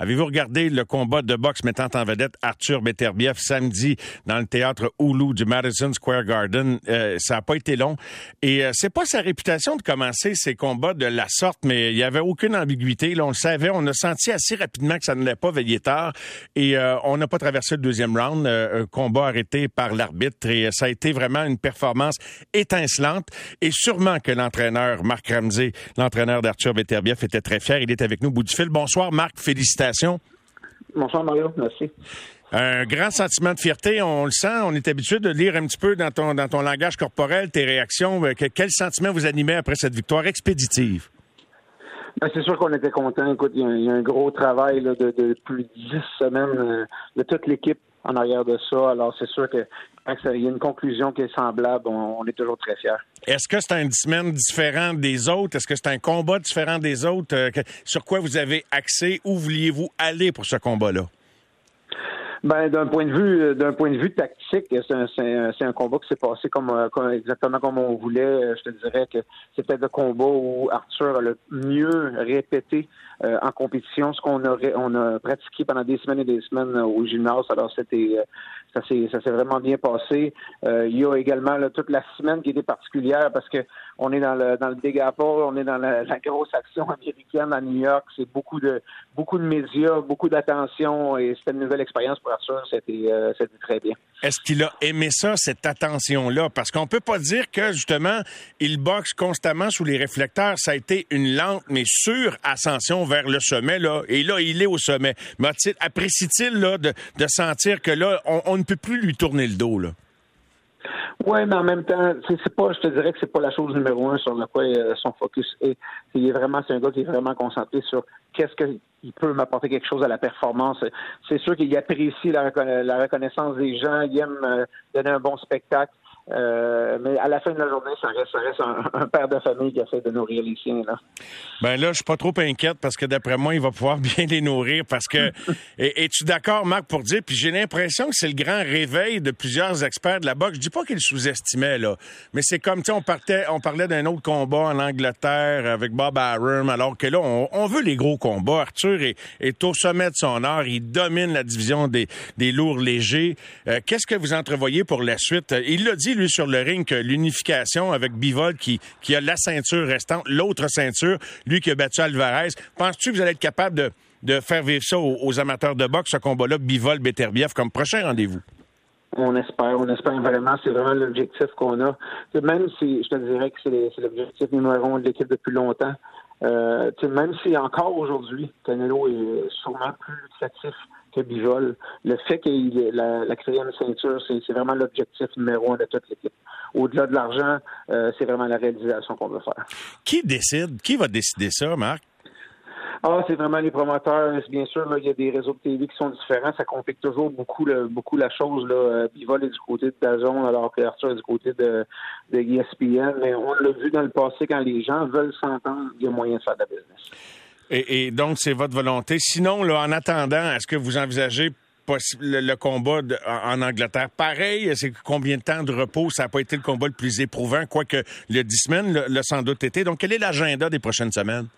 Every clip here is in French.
Avez-vous regardé le combat de boxe mettant en vedette Arthur Beterbiev samedi dans le théâtre Hulu du Madison Square Garden? Euh, ça n'a pas été long. Et euh, c'est pas sa réputation de commencer ces combats de la sorte, mais il y avait aucune ambiguïté. On le savait, on a senti assez rapidement que ça n'allait pas veiller tard. Et euh, on n'a pas traversé le deuxième round. un combat arrêté par l'arbitre. Et ça a été vraiment une performance étincelante. Et sûrement que l'entraîneur Marc Ramsey, l'entraîneur d'Arthur Beterbiev, était très fier. Il est avec nous au bout du fil. Bonsoir, Marc. Félicitations Bonsoir Mario, merci. Un grand sentiment de fierté, on le sent. On est habitué de lire un petit peu dans ton, dans ton langage corporel, tes réactions. Euh, quel sentiment vous animait après cette victoire expéditive? Ben, c'est sûr qu'on était content. Écoute, il y, a un gros travail de, plus de dix semaines euh, de toute l'équipe en arrière de ça. Alors, c'est sûr que y a une conclusion qui est semblable. On, est toujours très fiers. Est-ce que c'est un dix semaines différent des autres? Est-ce que c'est un combat différent des autres? Euh, sur quoi vous avez accès? Où vouliez-vous aller pour ce combat-là? Ben, d'un point de vue, euh, d'un point de vue tactique, c'est un, combat qui s'est passé comme, euh, exactement comme on voulait. Je te dirais que c'est peut-être le combat où Arthur a le mieux répété en compétition ce qu'on aurait, on a pratiqué pendant des semaines et des semaines au gymnase. Alors c'était, ça s'est, ça s'est vraiment bien passé. il y a également toute la semaine qui était particulière parce que on est dans le dans le on est dans la, grosse action américaine à New York. C'est beaucoup de beaucoup de médias, beaucoup d'attention et c'était une nouvelle expérience pour Arthur. C'était euh, c'était très bien. Est-ce qu'il a aimé ça, cette attention-là? Parce qu'on peut pas dire que, justement, il boxe constamment sous les réflecteurs. Ça a été une lente, mais sûre ascension vers le sommet, là. Et là, il est au sommet. Mais apprécie-t-il, là, de, de sentir que là, on, on ne peut plus lui tourner le dos, là? Oui, mais en même temps, c'est pas, je te dirais que c'est pas la chose numéro un sur laquelle euh, son focus est. est vraiment, c'est un gars qui est vraiment concentré sur qu'est-ce qu'il peut m'apporter quelque chose à la performance. C'est sûr qu'il apprécie la, reconnaissance des gens, il aime euh, donner un bon spectacle. Euh, mais à la fin de la journée, ça reste, un, père de famille qui essaie de nourrir les siens. Là. Ben là, je suis pas trop inquiète parce que d'après moi, il va pouvoir bien les nourrir. Parce que es-tu d'accord, Marc, pour dire, puis j'ai l'impression que c'est le grand réveil de plusieurs experts de la boxe. Je dis pas qu'ils sous-estimaient, là, mais c'est comme, tu on partait, on parlait d'un autre combat en Angleterre avec Bob Arum, alors que là, on, veut les gros combats. Arthur est, au sommet de son art. Il domine la division des, des lourds légers. Euh, qu'est-ce que vous entrevoyez pour la suite? Il l'a dit, lui, sur le ring, que l'unification avec Bivol qui, qui a la ceinture restante, l'autre ceinture, lui qui a battu Alvarez. Penses-tu que vous allez être capable de, de faire vivre ça aux, amateurs de boxe, ce combat-là, Bivol-Beterbiev, comme prochain rendez-vous? On espère, on espère vraiment. C'est vraiment l'objectif qu'on a. Même si je te dirais que c'est l'objectif numéro un de l'équipe depuis longtemps, euh, même si encore aujourd'hui, Canelo est sûrement plus lucratif que Bivol. Le fait qu'il la, la quatrième ceinture, c'est vraiment l'objectif numéro un de toute l'équipe. Au-delà de l'argent, euh, c'est vraiment la réalisation qu'on veut faire. Qui décide? Qui va décider ça, Marc? Ah, c'est vraiment les promoteurs. Bien sûr, il y a des réseaux de TV qui sont différents. Ça complique toujours beaucoup, beaucoup la chose. Là. Euh, Bivol est du côté de Dazon, alors que Arthur est du côté de, de ESPN. Mais on l'a vu dans le passé, quand les gens veulent s'entendre, il y a moyen de faire de la business. Et, donc, c'est votre volonté. Sinon, en attendant, est-ce que vous envisagez le, combat en, Angleterre? Pareil, c'est combien de temps de repos? Ça n'a pas été le combat le plus éprouvant, quoique le 10 semaines l'a sans doute été. Donc, quel est l'agenda des prochaines semaines?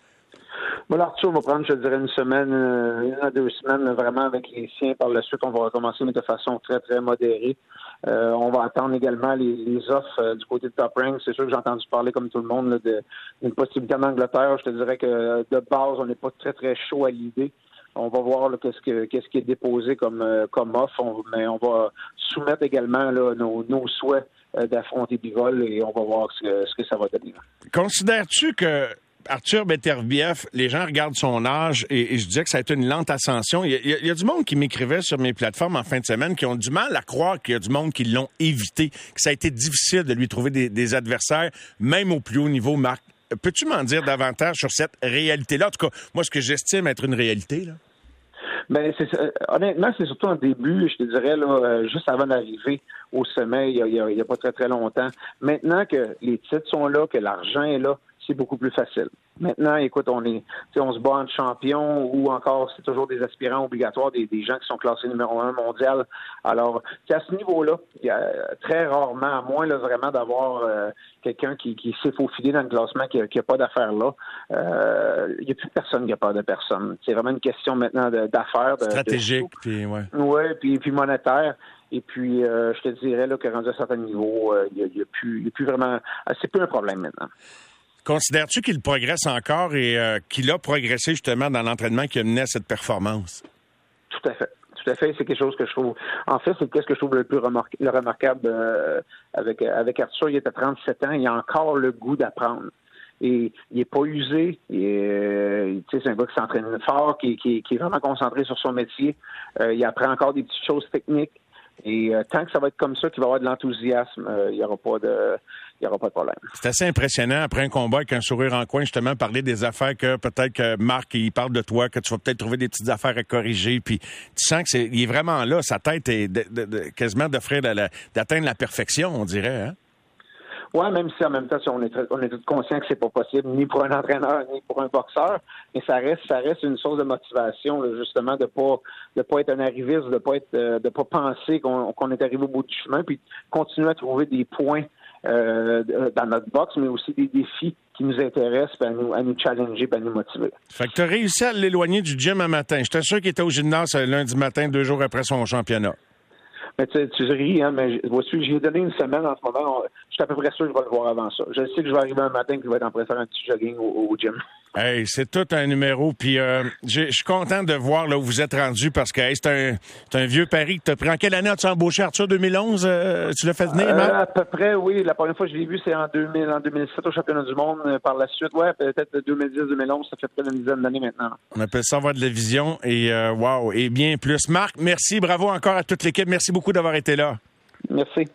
Bon, Arthur va prendre, je dirais, une semaine, euh, une à deux semaines, vraiment avec les siens. Par la suite, on va recommencer, mais de façon très, très modérée. Euh, on va attendre également les, offres euh, du côté de Top Rank. C'est sûr que j'ai entendu parler, comme tout le monde, d'une possibilité en Angleterre. Je te dirais que de base, on n'est pas très, très chaud à l'idée. On va voir qu'est-ce que qu'est-ce qui est déposé comme comme offre, mais on va soumettre également nos, souhaits d'affronter Bivol et on va voir ce ce que ça va donner. Considères-tu que Arthur Beterbiev, les gens regardent son âge et, je disais que ça a été une lente ascension. Il y, a, du monde qui m'écrivait sur mes plateformes en fin de semaine qui ont du mal à croire qu'il y a du monde qui l'ont évité, que ça a été difficile de lui trouver des, adversaires, même au plus haut niveau, Marc. Peux-tu m'en dire davantage sur cette réalité-là? En tout cas, moi, ce que j'estime être une réalité, là. Ben, c'est, honnêtement, c'est surtout un début, je te dirais, là, euh, juste avant d'arriver au sommet, il n'y a, a, pas très, très longtemps. Maintenant que les titres sont là, que l'argent est là, c'est beaucoup plus facile. Maintenant, écoute, on est, on se bat en champion ou encore, c'est toujours des aspirants obligatoires, des, gens qui sont classés numéro un mondial. Alors, à ce niveau-là, il y a très rarement, à moins là, vraiment d'avoir euh, quelqu'un qui, qui s'est faufilé dans le classement, qui n'a pas d'affaires là, euh, il n'y a plus personne qui a peur de personne. C'est vraiment une question maintenant d'affaires. Stratégique, puis ouais. Ouais, puis, puis monétaire. Et puis, euh, je te dirais là, que rendu à un certain niveau, il n'y a, plus vraiment. C'est plus un problème maintenant. Considères-tu qu'il progresse encore et euh, qu'il a progressé justement dans l'entraînement qui a mené à cette performance? Tout à fait. Tout à fait, c'est quelque chose que je trouve. En fait, c'est qu'est-ce que je trouve le plus remarquable euh, avec Arthur. Il à 37 ans, il a encore le goût d'apprendre. Et il n'est pas usé. Euh, c'est un gars qui s'entraîne fort, qui, est vraiment concentré sur son métier. il apprend encore des petites choses techniques. Et euh, tant que ça va être comme ça, qu'il va y avoir de l'enthousiasme, euh, il n'y aura pas de il y aura pas de problème. C'est assez impressionnant après un combat avec un sourire en coin, justement, parler des affaires que peut-être que Marc, il parle de toi, que tu vas peut-être trouver des petites affaires à corriger, puis tu sens que c'est, il est vraiment là, sa tête est de, quasiment d'offrir d'atteindre la perfection, on dirait. Hein? Oui, même si en même temps, on est, on est tous conscients que c'est pas possible, ni pour un entraîneur, ni pour un boxeur, mais ça reste, ça reste une source de motivation, justement, de pas, de pas être un arriviste, de pas être, euh, de pas penser qu'on est arrivé au bout du chemin, puis continuer à trouver des points euh, dans notre boxe, mais aussi des défis qui nous intéressent, à nous, à nous challenger, à nous motiver. Fait que tu as réussi à l'éloigner du gym un matin. J'étais sûr qu'il était au gymnase euh, lundi matin, deux jours après son championnat. Mais tu, tu ris, hein, mais vois-tu, j'ai donné une semaine en ce moment. Je suis à peu près sûr que je vais le voir avant ça. Je sais que je vais arriver un matin qu'il va être en train de faire un petit jogging au gym. Hey, c'est tout un numéro. Puis euh, je suis content de voir là où vous êtes rendu parce que c'est un, un, vieux pari que tu as pris. En quelle année as-tu embauché Arthur 2011 euh, Tu l'as fait venir, euh, À peu près, oui. La première fois que je l'ai vu, c'est en, 2000, en 2007 au championnat du monde. Par la suite, ouais, peut-être 2010-2011, ça fait près d'une dizaine d'années maintenant. On appelle ça avoir de la vision et wow, et bien plus. Marc, merci, bravo encore à toute l'équipe. Merci beaucoup d'avoir été là. Merci.